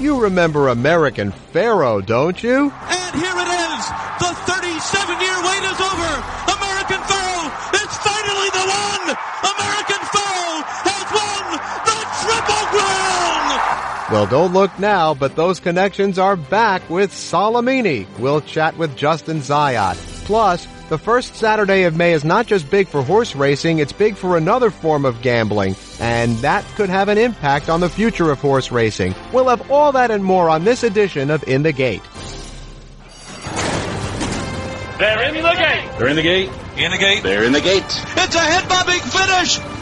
You remember American Pharoah, don't you? And here it is. The 37-year wait is over. American Pharoah is finally the one. American Pharoah has won the Triple Crown. Well, don't look now, but those connections are back with Solomini. We'll chat with Justin Zayat. Plus, the first Saturday of May is not just big for horse racing, it's big for another form of gambling, and that could have an impact on the future of horse racing. We'll have all that and more on this edition of In the Gate. They're in the gate. They're in the gate. In the gate. They're in the gate. It's a head-bobbing finish.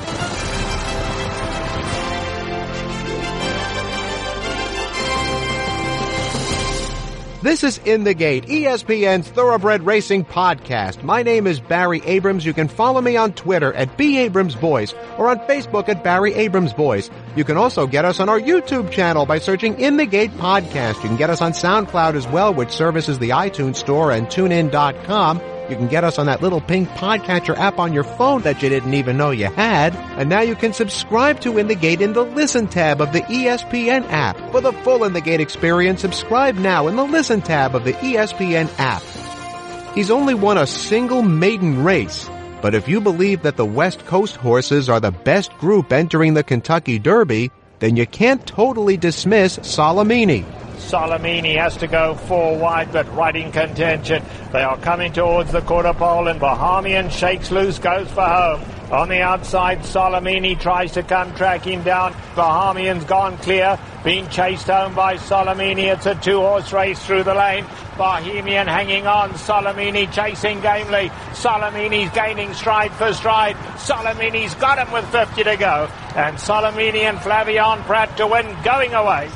This is In the Gate, ESPN's Thoroughbred Racing podcast. My name is Barry Abrams. You can follow me on Twitter at B Abrams or on Facebook at Barry Abrams Voice. You can also get us on our YouTube channel by searching In the Gate Podcast. You can get us on SoundCloud as well, which services the iTunes Store and TuneIn.com. You can get us on that little pink podcatcher app on your phone that you didn't even know you had. And now you can subscribe to In the Gate in the Listen tab of the ESPN app. For the full In the Gate experience, subscribe now in the Listen tab of the ESPN app. He's only won a single maiden race, but if you believe that the West Coast horses are the best group entering the Kentucky Derby, then you can't totally dismiss Solomini. Solomini has to go four wide, but right in contention. They are coming towards the quarter pole, and Bahamian shakes loose, goes for home. On the outside, Solomini tries to come tracking down. Bahamian's gone clear, being chased home by Solomini. It's a two-horse race through the lane. Bahamian hanging on, Solomini chasing gamely. Solomini's gaining stride for stride. Solomini's got him with 50 to go. And Solomini and Flavien Prat to win going away.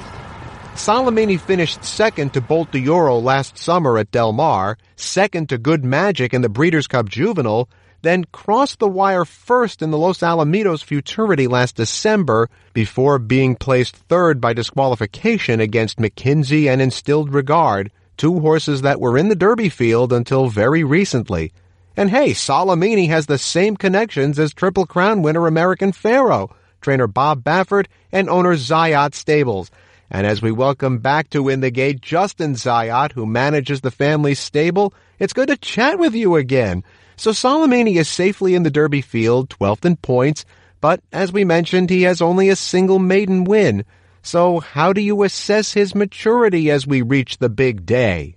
Solomini finished second to Bolt d'Oro last summer at Del Mar, second to Good Magic in the Breeders' Cup Juvenile, then crossed the wire first in the Los Alamitos Futurity last December before being placed third by disqualification against McKinzie and Instilled Regard, two horses that were in the Derby field until very recently. And hey, Solomini has the same connections as Triple Crown winner American Pharoah, trainer Bob Baffert, and owner Zayat Stables. And as we welcome back to In the Gate Justin Zayat, who manages the family stable, it's good to chat with you again. So Solomini is safely in the Derby field, 12th in points, but as we mentioned, he has only a single maiden win. So how do you assess his maturity as we reach the big day?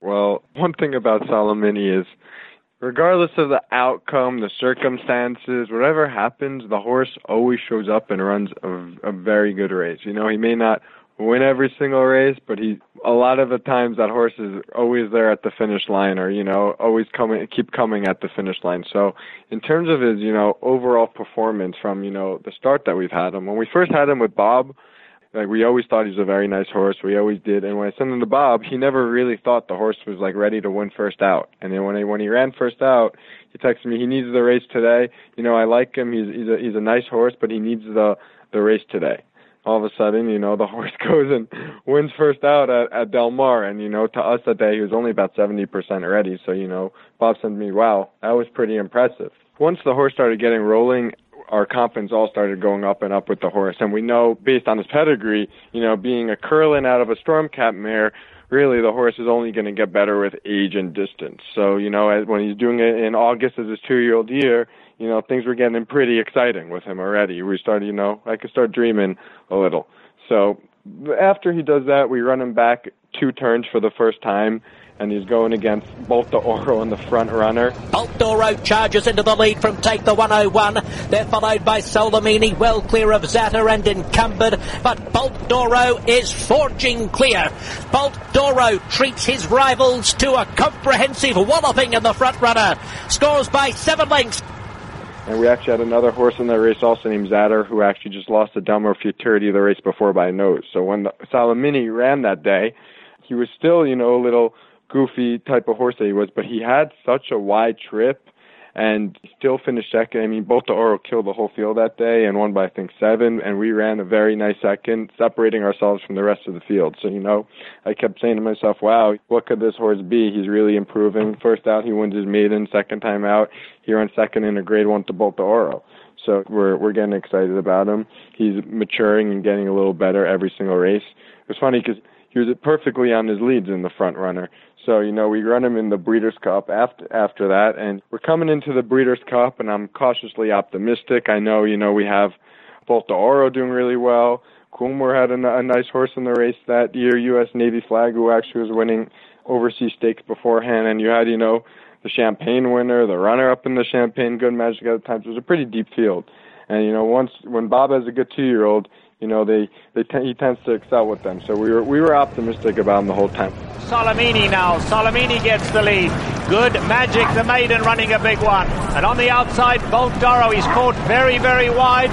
Well, one thing about Solomini is regardless of the outcome, the circumstances, whatever happens, the horse always shows up and runs a, a very good race. You know, he may not win every single race, but he a lot of the times that horse is always there at the finish line or, you know, always coming keep coming at the finish line. So in terms of his, you know, overall performance from, you know, the start that we've had him, when we first had him with Bob, like we always thought he was a very nice horse. We always did. And when I sent him to Bob, he never really thought the horse was like ready to win first out. And then when he when he ran first out, he texted me he needs the race today. You know, I like him. He's he's a he's a nice horse, but he needs the the race today. All of a sudden, you know, the horse goes and wins first out at, at Del Mar. And, you know, to us that day, he was only about 70% ready. So, you know, Bob to me, wow, that was pretty impressive. Once the horse started getting rolling, our confidence all started going up and up with the horse. And we know, based on his pedigree, you know, being a curlin out of a Storm Cat mare, really the horse is only going to get better with age and distance. So, you know, as, when he's doing it in August as his two year old year, you know, things were getting pretty exciting with him already. We started, you know, I could start dreaming a little. So after he does that, we run him back two turns for the first time and he's going against Bolt d'Oro in the front runner. Bolt d'Oro charges into the lead from Take the 101. They're followed by Solomini, well clear of Zata and encumbered, but Bolt d'Oro is forging clear. Bolt d'Oro treats his rivals to a comprehensive walloping in the front runner. Scores by seven lengths. And we actually had another horse in the race also named Zatter who actually just lost the Del Mar Futurity the race before by a nose. So when the Solomini ran that day, he was still, you know, a little goofy type of horse that he was, but he had such a wide trip and still finished second. I mean, both the Oro killed the whole field that day and won by I think seven, and we ran a very nice second, separating ourselves from the rest of the field. So you know, I kept saying to myself, "Wow, what could this horse be? He's really improving." First out, he wins his maiden. Second time out, he runs second in a Grade One to Bolt d'Oro. So we're we're getting excited about him. He's maturing and getting a little better every single race. It was funny because he was perfectly on his leads in the front runner. So you know we run him in the Breeders' Cup after after that, and we're coming into the Breeders' Cup, and I'm cautiously optimistic. I know you know we have Bolt d'Oro doing really well. Coolmore had a, a nice horse in the race that year, U.S. Navy Flag, who actually was winning overseas stakes beforehand, and you had you know the Champagne winner, the runner-up in the Champagne Good Magic at the time. It was a pretty deep field, and you know once when Bob has a good two-year-old, you know they they t- he tends to excel with them. So we were we were optimistic about him the whole time. Solomini now. Solomini gets the lead. Good Magic, the maiden, running a big one. And on the outside, Bolt d'Oro. He's caught very, very wide.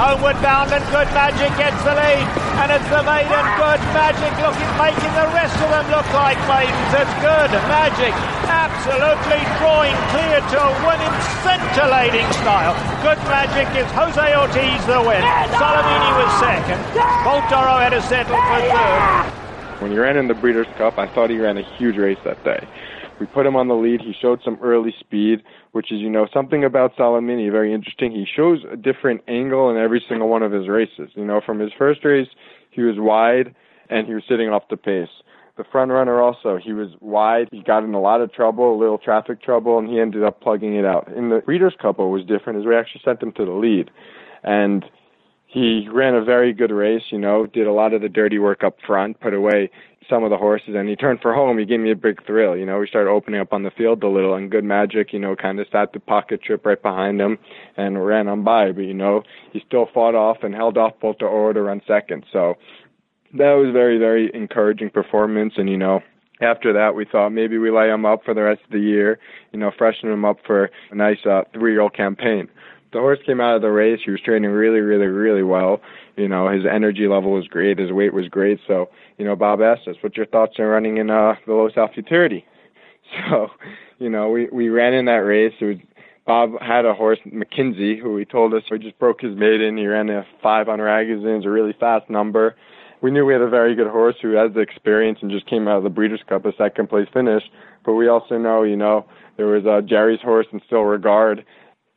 Homeward bound and Good Magic gets the lead. And it's the maiden Good Magic looking, making the rest of them look like maidens. It's Good Magic absolutely drawing clear to a winning scintillating style. Good Magic gives Jose Ortiz the win. Solomini was second. Bolt d'Oro had to settle for third. When he ran in the Breeders' Cup, I thought he ran a huge race that day. We put him on the lead. He showed some early speed, which is, you know, something about Solomini very interesting. He shows a different angle in every single one of his races. You know, from his first race, he was wide and he was sitting off the pace. The front runner also, he was wide. He got in a lot of trouble, a little traffic trouble, and he ended up plugging it out. In the Breeders' Cup, what was different is we actually sent him to the lead. And he ran a very good race, you know, did a lot of the dirty work up front, put away some of the horses, and he turned for home. He gave me a big thrill, you know. We started opening up on the field a little, and Good Magic, you know, kind of sat the pocket trip right behind him and ran on by, but you know, he still fought off and held off Bolt D'Oro to run second. So that was very, very encouraging performance, and you know, after that, we thought maybe we lay him up for the rest of the year, you know, freshen him up for a nice uh, three-year-old campaign the horse came out of the race. He was training really, really, really well. You know, his energy level was great. His weight was great. So, you know, Bob asked us, "What's your thoughts on running in uh, the Los Al Futurity?" So, you know, we we ran in that race. It was Bob had a horse, McKinzie, who he told us he just broke his maiden. He ran a five on Ragozins, a really fast number. We knew we had a very good horse who has the experience and just came out of the Breeders' Cup a second place finish. But we also know, you know, there was uh, Jerry's horse Instilled Regard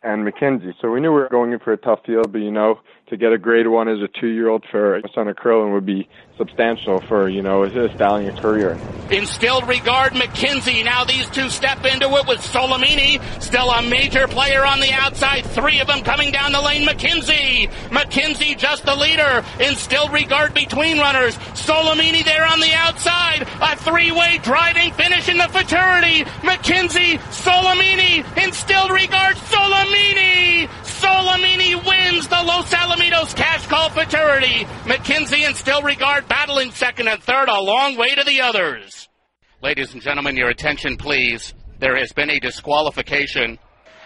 and McKinzie. So we knew we were going in for a tough field, but you know, to get a grade one as a two-year-old for Son of Curlin would be substantial for you know is it a stallion career. Instilled regard McKinzie. Now these two step into it with Solomini, still a major player on the outside. Three of them coming down the lane. McKinzie, McKinzie just the leader. Instilled regard between runners. Solomini there on the outside. A three-way driving finish in the futurity. McKinzie, Solomini, instilled regard Solomini. Solomini wins the Los Alamitos Cash Call Futurity. McKinzie and Still Regard battling second and third, a long way to the others. Ladies and gentlemen, your attention please. There has been a disqualification.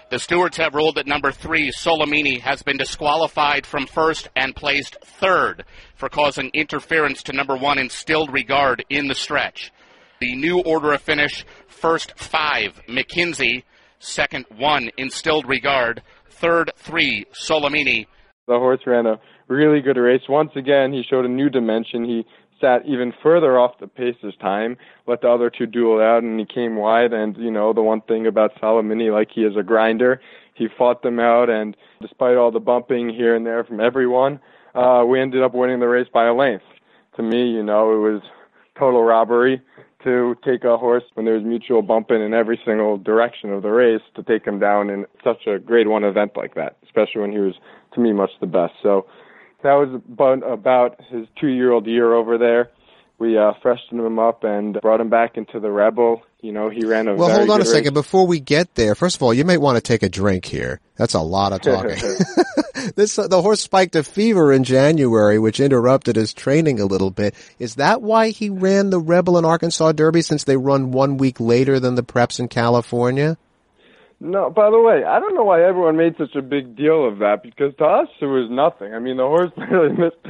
The stewards have ruled that number three, Solomini, has been disqualified from first and placed third for causing interference to number one, Instilled Regard, in the stretch. The new order of finish, first five, McKinzie, second one, Instilled Regard, third three, Solomini. The horse ran a really good race. Once again, he showed a new dimension. He sat even further off the pace this time, let the other two duel out, and he came wide. And, you know, the one thing about Solomini, like he is a grinder, he fought them out, and despite all the bumping here and there from everyone, uh, we ended up winning the race by a length. To me, you know, it was total robbery to take a horse when there's mutual bumping in every single direction of the race to take him down in such a grade one event like that, especially when he was, to me, much the best. So that was about, his two year old year over there. We uh, freshened him up and brought him back into the Rebel. You know, he ran a well. hold on a second before we get there. First of all, you may want to take a drink here. That's a lot of talking. this uh, the horse spiked a fever in January, which interrupted his training a little bit. Is that why he ran the Rebel and Arkansas Derby since they run one week later than the preps in California? No, by the way, I don't know why everyone made such a big deal of that because to us it was nothing. I mean, the horse really missed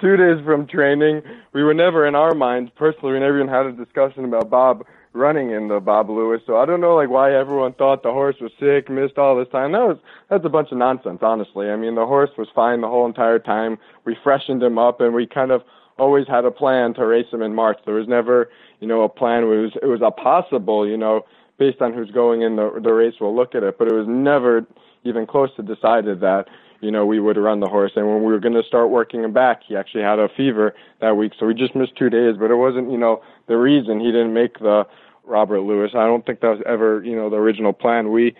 two days from training. We were never in our minds personally. We never even had a discussion about Bob running in the Bob Lewis. So I don't know like why everyone thought the horse was sick, missed all this time. That was that's a bunch of nonsense, honestly. I mean, the horse was fine the whole entire time. We freshened him up and we kind of always had a plan to race him in March. There was never, you know, a plan. It was it was a possible, you know, based on who's going in the the race, we'll look at it. But it was never, even close to decided that you know, we would run the horse. And when we were going to start working him back, he actually had a fever that week. So we just missed two days, but it wasn't, you know, the reason he didn't make the Robert Lewis. I don't think that was ever, you know, the original plan. We,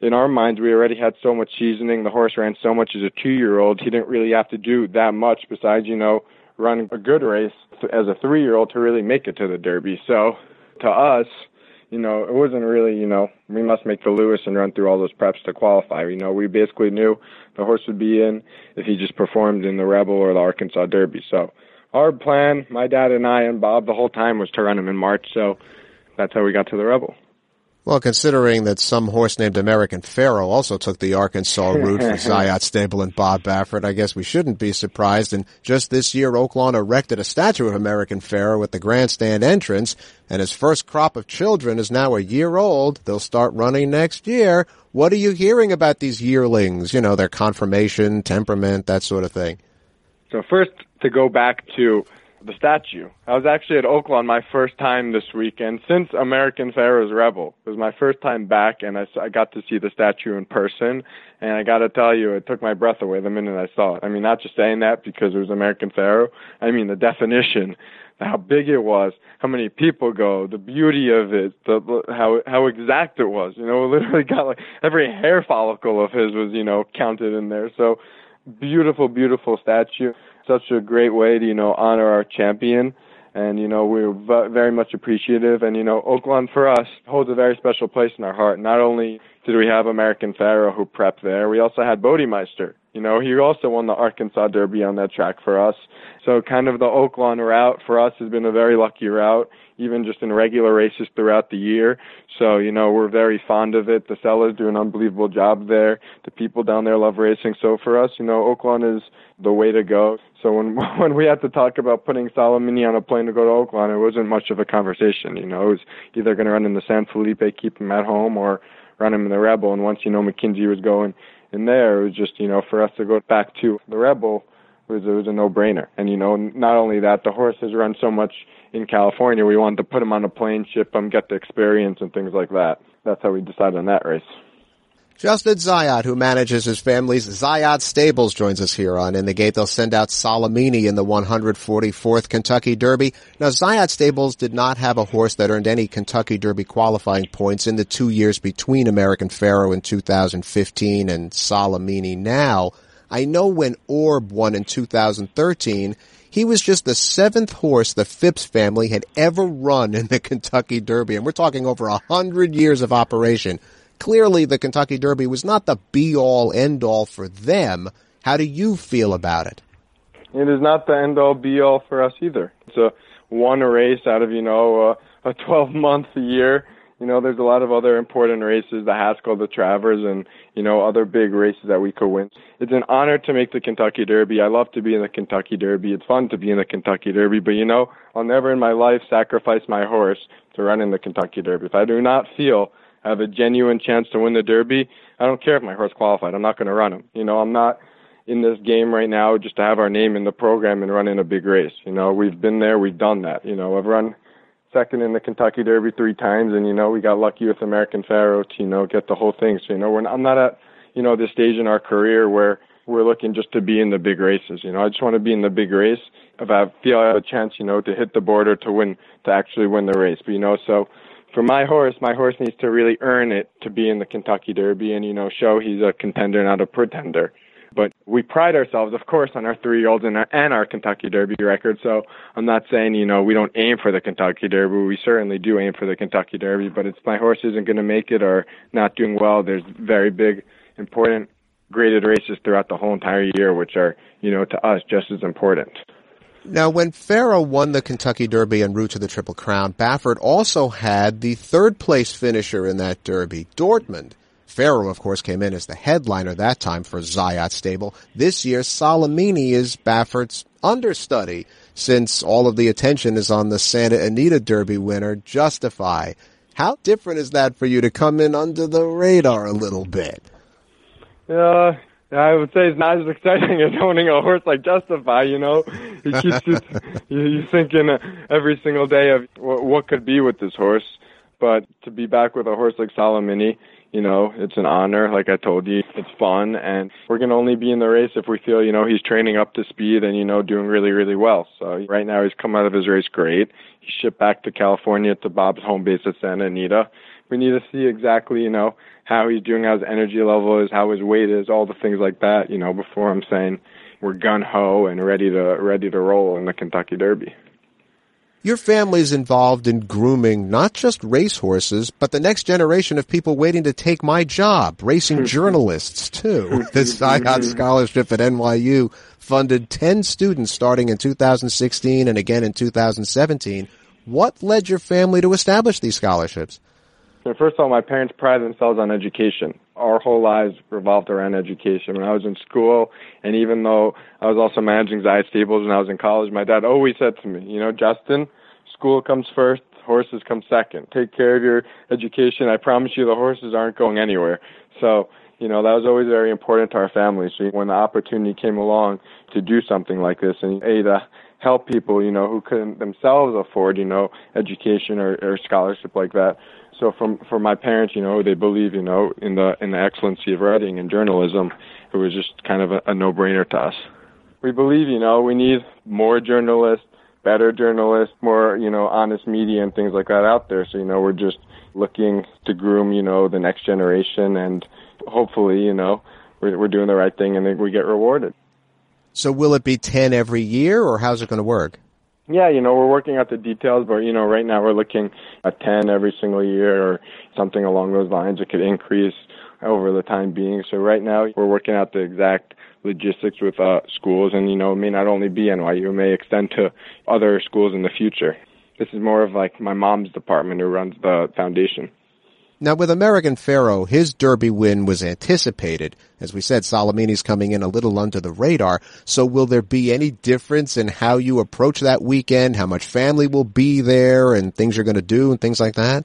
in our minds, we already had so much seasoning. The horse ran so much as a two year old. He didn't really have to do that much besides, you know, run a good race as a three year old to really make it to the Derby. So to us, you know, it wasn't really, you know, we must make the Lewis and run through all those preps to qualify. You know, we basically knew the horse would be in if he just performed in the Rebel or the Arkansas Derby. So our plan, my dad and I and Bob, the whole time was to run him in March. So that's how we got to the Rebel. Well, considering that some horse named American Pharoah also took the Arkansas route for Zayat Stable and Bob Baffert, I guess we shouldn't be surprised. And just this year, Oaklawn erected a statue of American Pharoah at the grandstand entrance, and his first crop of children is now a year old. They'll start running next year. What are you hearing about these yearlings? You know, their conformation, temperament, that sort of thing. So first, to go back to the statue. I was actually at Oaklawn my first time this weekend since American Pharoah's Rebel. It was my first time back, and I, I got to see the statue in person. And I got to tell you, it took my breath away the minute I saw it. I mean, not just saying that because it was American Pharoah. I mean, the definition, how big it was, how many people go, the beauty of it, the how how exact it was. You know, it literally got like every hair follicle of his was you know counted in there. So beautiful, beautiful statue such a great way to you know honor our champion. And you know we're v- very much appreciative. And you know Oaklawn for us holds a very special place in our heart. Not only did we have American Pharoah who prepped there we also had Bodemeister you know he also won the Arkansas Derby on that track for us so kind of the Oaklawn route for us has been a very lucky route even just in regular races throughout the year. So, you know, we're very fond of it. The sellers do an unbelievable job there. The people down there love racing. So for us, you know, Oaklawn is the way to go. So when when we had to talk about putting Solomini on a plane to go to Oaklawn, it wasn't much of a conversation. You know, it was either going to run in the San Felipe, keep him at home, or run him in the Rebel. And once you know McKinzie was going in there, it was just you know for us to go back to the Rebel was it was a no brainer. And you know, not only that, the horse has run so much in California. We wanted to put him on a plane, ship him, get the experience, and things like that. That's how we decided on that race. Justin Zayat, who manages his family's Zayat Stables, joins us here on In the Gate. They'll send out Solomini in the 144th Kentucky Derby. Now, Zayat Stables did not have a horse that earned any Kentucky Derby qualifying points in the two years between American Pharoah in 2015 and Solomini now. I know when Orb won in 2013, he was just the seventh horse the Phipps family had ever run in the Kentucky Derby. And we're talking over a hundred years of operation. Clearly the Kentucky Derby was not the be all end all for them. How do you feel about it? It is not the end all be all for us either. It's a one race out of, you know, a, a 12 month year you know, there's a lot of other important races, the Haskell, the Travers, and, you know, other big races that we could win. It's an honor to make the Kentucky Derby. I love to be in the Kentucky Derby. It's fun to be in the Kentucky Derby, but, you know, I'll never in my life sacrifice my horse to run in the Kentucky Derby. If I do not feel have a genuine chance to win the Derby, I don't care if my horse qualified. I'm not going to run him. You know, I'm not in this game right now just to have our name in the program and run in a big race. You know, we've been there, we've done that. You know, I've run second in the Kentucky Derby three times, and you know we got lucky with American Pharoah to you know get the whole thing. So you know we're not, I'm not at you know this stage in our career where we're looking just to be in the big races. You know I just want to be in the big race. If I feel I have a chance, you know, to hit the border to win to actually win the race. But you know so. For my horse, my horse needs to really earn it to be in the Kentucky Derby and, you know, show he's a contender, not a pretender. But we pride ourselves, of course, on our three-year-olds and our, and our Kentucky Derby record. So I'm not saying you know we don't aim for the Kentucky Derby. We certainly do aim for the Kentucky Derby. But it's my horse isn't going to make it or not doing well. There's very big, important graded races throughout the whole entire year, which are you know to us just as important. Now, when Pharoah won the Kentucky Derby en route to the Triple Crown, Baffert also had the third place finisher in that Derby, Dortmund. Pharoah, of course, came in as the headliner that time for Zayat Stable. This year, Solomini is Baffert's understudy, since all of the attention is on the Santa Anita Derby winner, Justify. How different is that for you to come in under the radar a little bit? Uh, I would say it's not as exciting as owning a horse like Justify. You know, you keep just you thinking every single day of what could be with this horse. But to be back with a horse like Solomini, You know, it's an honor, like I told you. It's fun, and we're to only be in the race if we feel, you know, he's training up to speed and, you know, doing really, really well. So right now he's come out of his race great. He shipped back to California to Bob's home base at Santa Anita. We need to see exactly, you know, how he's doing, how his energy level is, how his weight is, all the things like that, you know, before I'm saying we're gun ho and ready to ready to roll in the Kentucky Derby. Your family's involved in grooming not just racehorses, but the next generation of people waiting to take my job, racing journalists too. This Zayat scholarship at NYU funded 10 students starting in 2016 and again in 2017. What led your family to establish these scholarships? So first of all, my parents pride themselves on education. Our whole lives revolved around education. When I was in school, and even though I was also managing Zayat stables when I was in college, my dad always said to me, you know, Justin, school comes first, horses come second. Take care of your education. I promise you the horses aren't going anywhere. So, you know, that was always very important to our family. So when the opportunity came along to do something like this and A, to help people, you know, who couldn't themselves afford, you know, education or, or scholarship like that, so from for my parents, you know, they believe, you know, in the in the excellency of writing and journalism. It was just kind of a, a no-brainer to us. We believe, you know, we need more journalists, better journalists, more, you know, honest media and things like that out there. So, you know, we're just looking to groom, you know, the next generation and hopefully, you know, we're, we're doing the right thing and we get rewarded. So will it be 10 every year or how's it going to work? Yeah, you know, we're working out the details, but you know, right now we're looking at 10 every single year or something along those lines. It could increase over the time being. So right now we're working out the exact logistics with uh, schools, and you know, it may not only be NYU, it may extend to other schools in the future. This is more of like my mom's department who runs the foundation. Now, with American Pharoah, his Derby win was anticipated. As we said, Solomini's coming in a little under the radar. So will there be any difference in how you approach that weekend, how much family will be there, and things you're going to do, and things like that?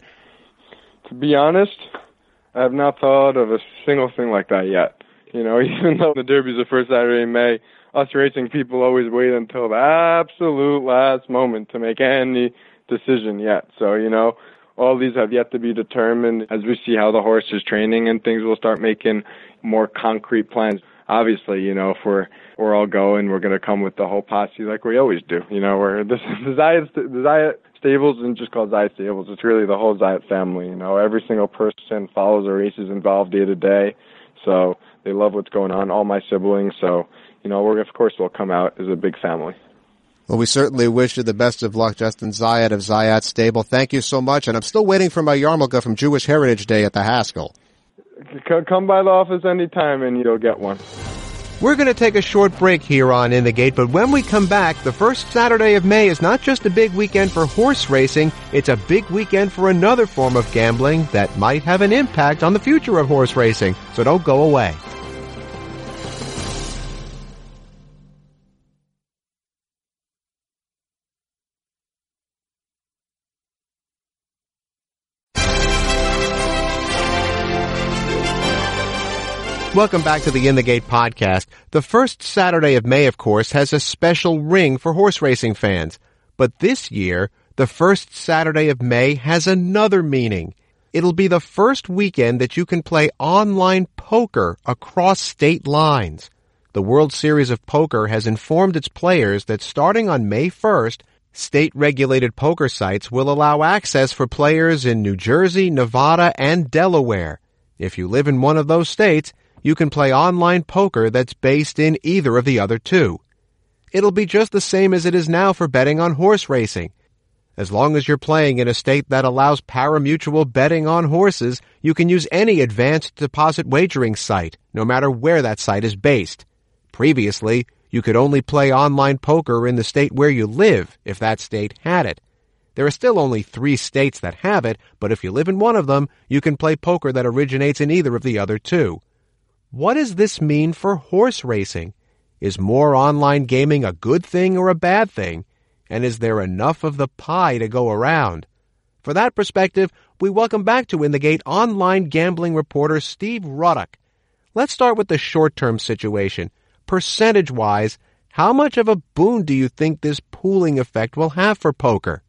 To be honest, I have not thought of a single thing like that yet. You know, even though the Derby's the first Saturday in May, us racing people always wait until the absolute last moment to make any decision yet. So, you know, all these have yet to be determined. As we see how the horse is training and things, we'll start making more concrete plans. Obviously, you know, if we're we're all going, we're going to come with the whole posse like we always do. You know, where this the Zayat the Zayat stables isn't just called Zayat stables. It's really the whole Zayat family. You know, every single person follows the races involved day to day, so they love what's going on. All my siblings, so you know, we're of course we'll come out as a big family. Well, we certainly wish you the best of luck, Justin Zayat of Zayat Stable. Thank you so much, and I'm still waiting for my yarmulke from Jewish Heritage Day at the Haskell. Come by the office anytime and you'll get one. We're going to take a short break here on In the Gate, but when we come back, the first Saturday of May is not just a big weekend for horse racing, it's a big weekend for another form of gambling that might have an impact on the future of horse racing. So don't go away. Welcome back to the In the Gate podcast. The first Saturday of May, of course, has a special ring for horse racing fans. But this year, the first Saturday of May has another meaning. It'll be the first weekend that you can play online poker across state lines. The World Series of Poker has informed its players that starting on May 1st, state regulated poker sites will allow access for players in New Jersey, Nevada, and Delaware. If you live in one of those states, you can play online poker that's based in either of the other two. It'll be just the same as it is now for betting on horse racing. As long as you're playing in a state that allows pari-mutuel betting on horses, you can use any advanced deposit wagering site, no matter where that site is based. Previously, you could only play online poker in the state where you live, if that state had it. There are still only three states that have it, but if you live in one of them, you can play poker that originates in either of the other two. What does this mean for horse racing? Is more online gaming a good thing or a bad thing? And is there enough of the pie to go around? For that perspective, we welcome back to In the Gate online gambling reporter Steve Ruddock. Let's start with the short term situation. Percentage wise, how much of a boon do you think this pooling effect will have for poker?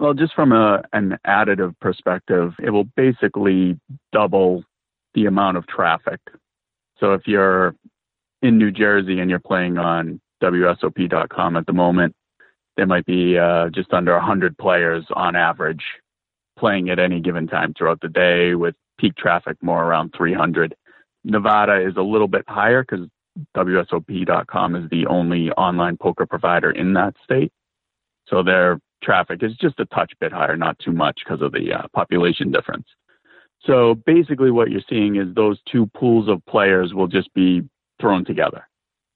Well, just from a, an additive perspective, it will basically double the amount of traffic. So if you're in New Jersey and you're playing on WSOP.com at the moment, there might be uh, just under 100 players on average playing at any given time throughout the day, with peak traffic more around 300. Nevada is a little bit higher because WSOP.com is the only online poker provider in that state. So their traffic is just a touch bit higher, not too much because of the uh, population difference. So basically, what you're seeing is those two pools of players will just be thrown together.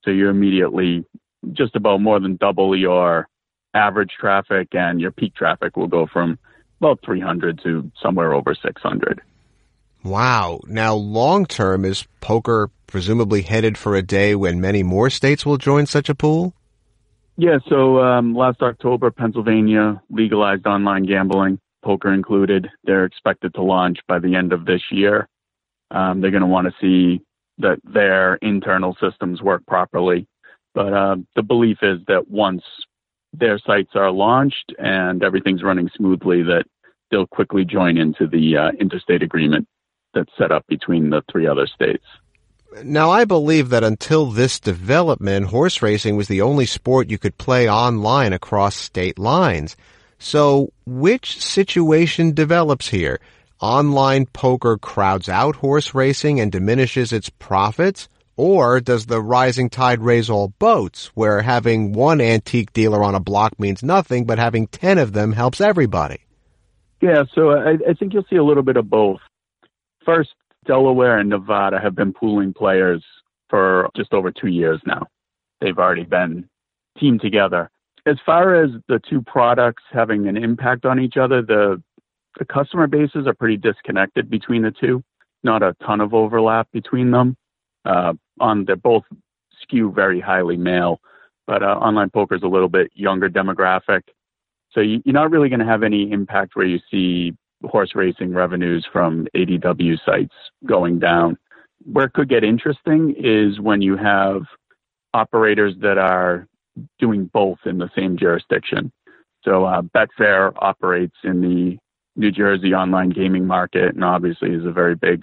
So you're immediately just about more than double your average traffic, and your peak traffic will go from about 300 to somewhere over 600. Wow. Now, long term, is poker presumably headed for a day when many more states will join such a pool? Yeah, so um, last October, Pennsylvania legalized online gambling, poker included. They're expected to launch by the end of this year. Um, they're going to want to see that their internal systems work properly. But uh, the belief is that once their sites are launched and everything's running smoothly, that they'll quickly join into the uh, interstate agreement that's set up between the three other states. Now, I believe that until this development, horse racing was the only sport you could play online across state lines. So, which situation develops here? Online poker crowds out horse racing and diminishes its profits? Or does the rising tide raise all boats, where having one antique dealer on a block means nothing, but having 10 of them helps everybody? Yeah, so I, I think you'll see a little bit of both. First, Delaware and Nevada have been pooling players for just over two years now. They've already been teamed together. As far as the two products having an impact on each other, the the customer bases are pretty disconnected between the two. Not a ton of overlap between them. Uh, on they're both skew very highly male, but uh, online poker is a little bit younger demographic. So you, you're not really going to have any impact where you see horse racing revenues from ADW sites going down. Where it could get interesting is when you have operators that are doing both in the same jurisdiction. So uh, Betfair operates in the New Jersey online gaming market and obviously is a very big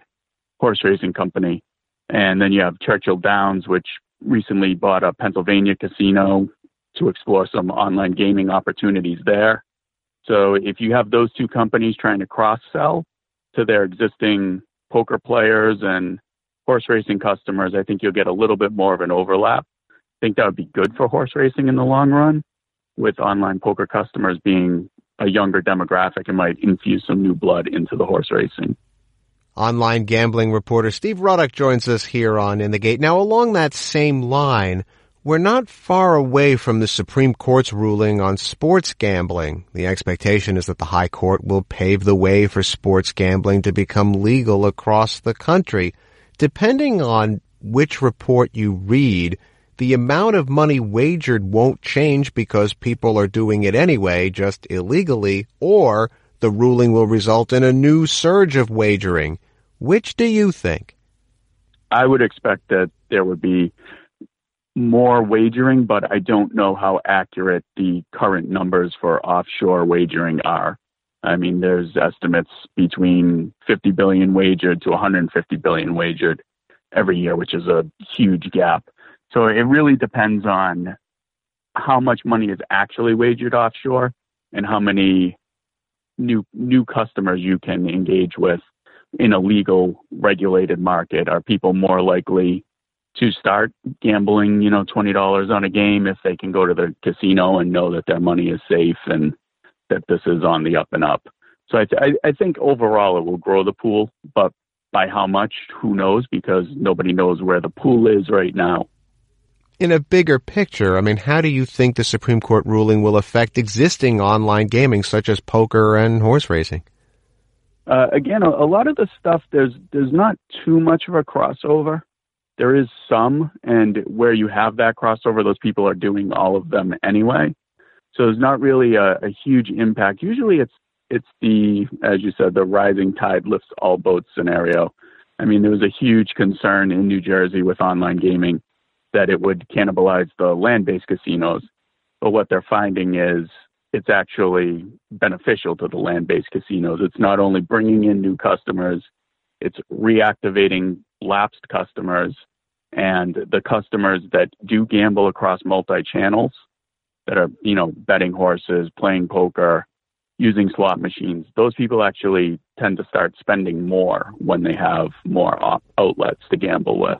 horse racing company. And then you have Churchill Downs, which recently bought a Pennsylvania casino to explore some online gaming opportunities there. So if you have those two companies trying to cross sell to their existing poker players and horse racing customers, I think you'll get a little bit more of an overlap. Think that would be good for horse racing in the long run, with online poker customers being a younger demographic and might infuse some new blood into the horse racing. Online gambling reporter Steve Ruddock joins us here on In the Gate. Now, along that same line, we're not far away from the Supreme Court's ruling on sports gambling. The expectation is that the High Court will pave the way for sports gambling to become legal across the country. Depending on which report you read, the amount of money wagered won't change because people are doing it anyway, just illegally, or the ruling will result in a new surge of wagering. Which do you think? I would expect that there would be more wagering, but I don't know how accurate the current numbers for offshore wagering are. I mean, there's estimates between 50 billion wagered to 150 billion wagered every year, which is a huge gap. So it really depends on how much money is actually wagered offshore and how many new new customers you can engage with in a legal regulated market. Are people more likely to start gambling, you know, twenty dollars on a game if they can go to the casino and know that their money is safe and that this is on the up and up. So I, th- I think overall it will grow the pool, but by how much, who knows? Because nobody knows where the pool is right now. In a bigger picture, I mean, how do you think the Supreme Court ruling will affect existing online gaming such as poker and horse racing? Uh, again, a, a lot of the stuff there's there's not too much of a crossover there is some, and where you have that crossover, those people are doing all of them anyway. So there's not really a, a huge impact. Usually, it's it's the as you said, the rising tide lifts all boats scenario. I mean, there was a huge concern in New Jersey with online gaming that it would cannibalize the land-based casinos. But what they're finding is it's actually beneficial to the land-based casinos. It's not only bringing in new customers, it's reactivating lapsed customers and the customers that do gamble across multi-channels that are, you know, betting horses, playing poker, using slot machines, those people actually tend to start spending more when they have more outlets to gamble with.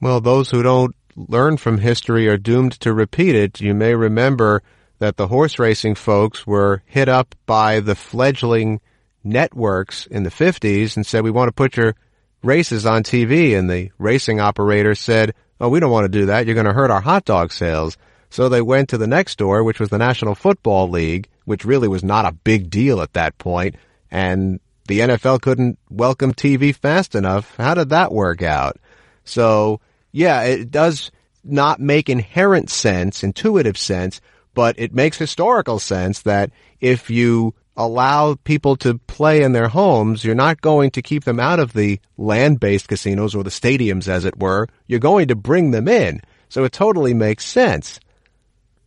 Well, those who don't learn from history are doomed to repeat it. You may remember that the horse racing folks were hit up by the fledgling networks in the 50s and said, we want to put your races on TV. And the racing operator said, oh, we don't want to do that. You're going to hurt our hot dog sales. So they went to the next door, which was the National Football League, which really was not a big deal at that point, and the NFL couldn't welcome TV fast enough. How did that work out? So, yeah, it does not make inherent sense, intuitive sense, but it makes historical sense that if you allow people to play in their homes, you're not going to keep them out of the land-based casinos or the stadiums, as it were. You're going to bring them in. So it totally makes sense.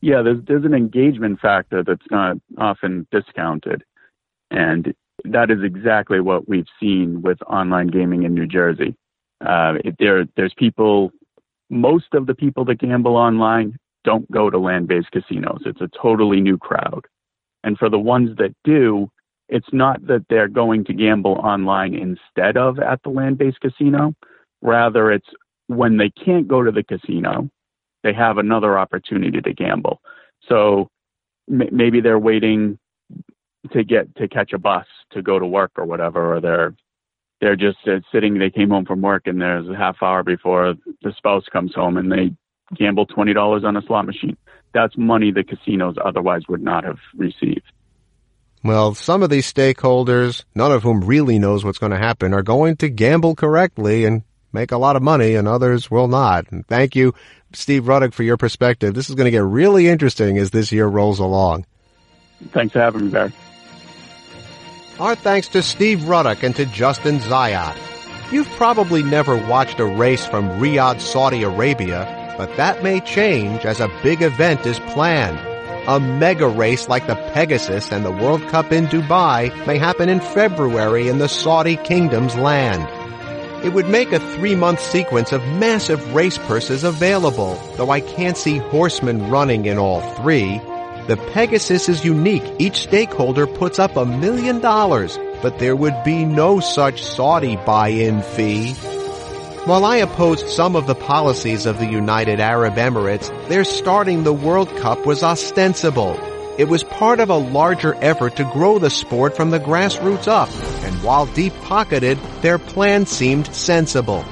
Yeah, there's there's an engagement factor that's not often discounted, and that is exactly what we've seen with online gaming in New Jersey. Uh, there there's people, most of the people that gamble online don't go to land-based casinos. It's a totally new crowd, and for the ones that do, it's not that they're going to gamble online instead of at the land-based casino. Rather, it's when they can't go to the casino they have another opportunity to gamble. So m- maybe they're waiting to get to catch a bus to go to work or whatever, or they're they're just uh, sitting. They came home from work and there's a half hour before the spouse comes home and they gamble twenty dollars on a slot machine. That's money the casinos otherwise would not have received. Well, some of these stakeholders, none of whom really knows what's going to happen, are going to gamble correctly and make a lot of money, and others will not. And thank you Steve Ruddock, for your perspective. This is going to get really interesting as this year rolls along. Thanks for having me, Barry. Our thanks to Steve Ruddock and to Justin Zayat. You've probably never watched a race from Riyadh, Saudi Arabia, but that may change as a big event is planned. A mega race like the Pegasus and the World Cup in Dubai may happen in February in the Saudi Kingdom's land. It would make a three-month sequence of massive race purses available, though I can't see horsemen running in all three. The Pegasus is unique. Each stakeholder puts up a million dollars, but there would be no such Saudi buy-in fee. While I opposed some of the policies of the United Arab Emirates, their starting the World Cup was ostensible. It was part of a larger effort to grow the sport from the grassroots up, and while deep-pocketed, their plan seemed sensible.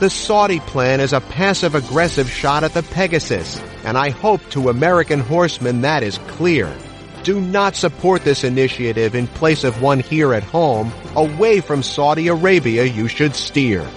The Saudi plan is a passive-aggressive shot at the Pegasus, and I hope to American horsemen that is clear. Do not support this initiative in place of one here at home. Away from Saudi Arabia you should steer.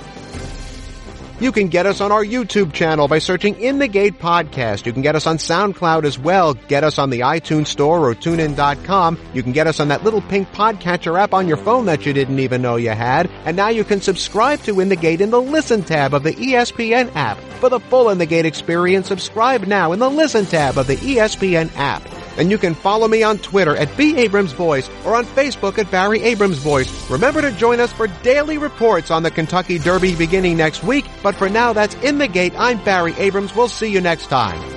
You can get us on our YouTube channel by searching In the Gate Podcast. You can get us on SoundCloud as well. Get us on the iTunes Store or TuneIn.com. You can get us on that little pink podcatcher app on your phone that you didn't even know you had. And now you can subscribe to In the Gate in the Listen tab of the ESPN app. For the full In the Gate experience, subscribe now in the Listen tab of the ESPN app. And you can follow me on Twitter at B. Abrams Voice or on Facebook at Barry Abrams Voice. Remember to join us for daily reports on the Kentucky Derby beginning next week. But for now, that's In the Gate. I'm Barry Abrams. We'll see you next time.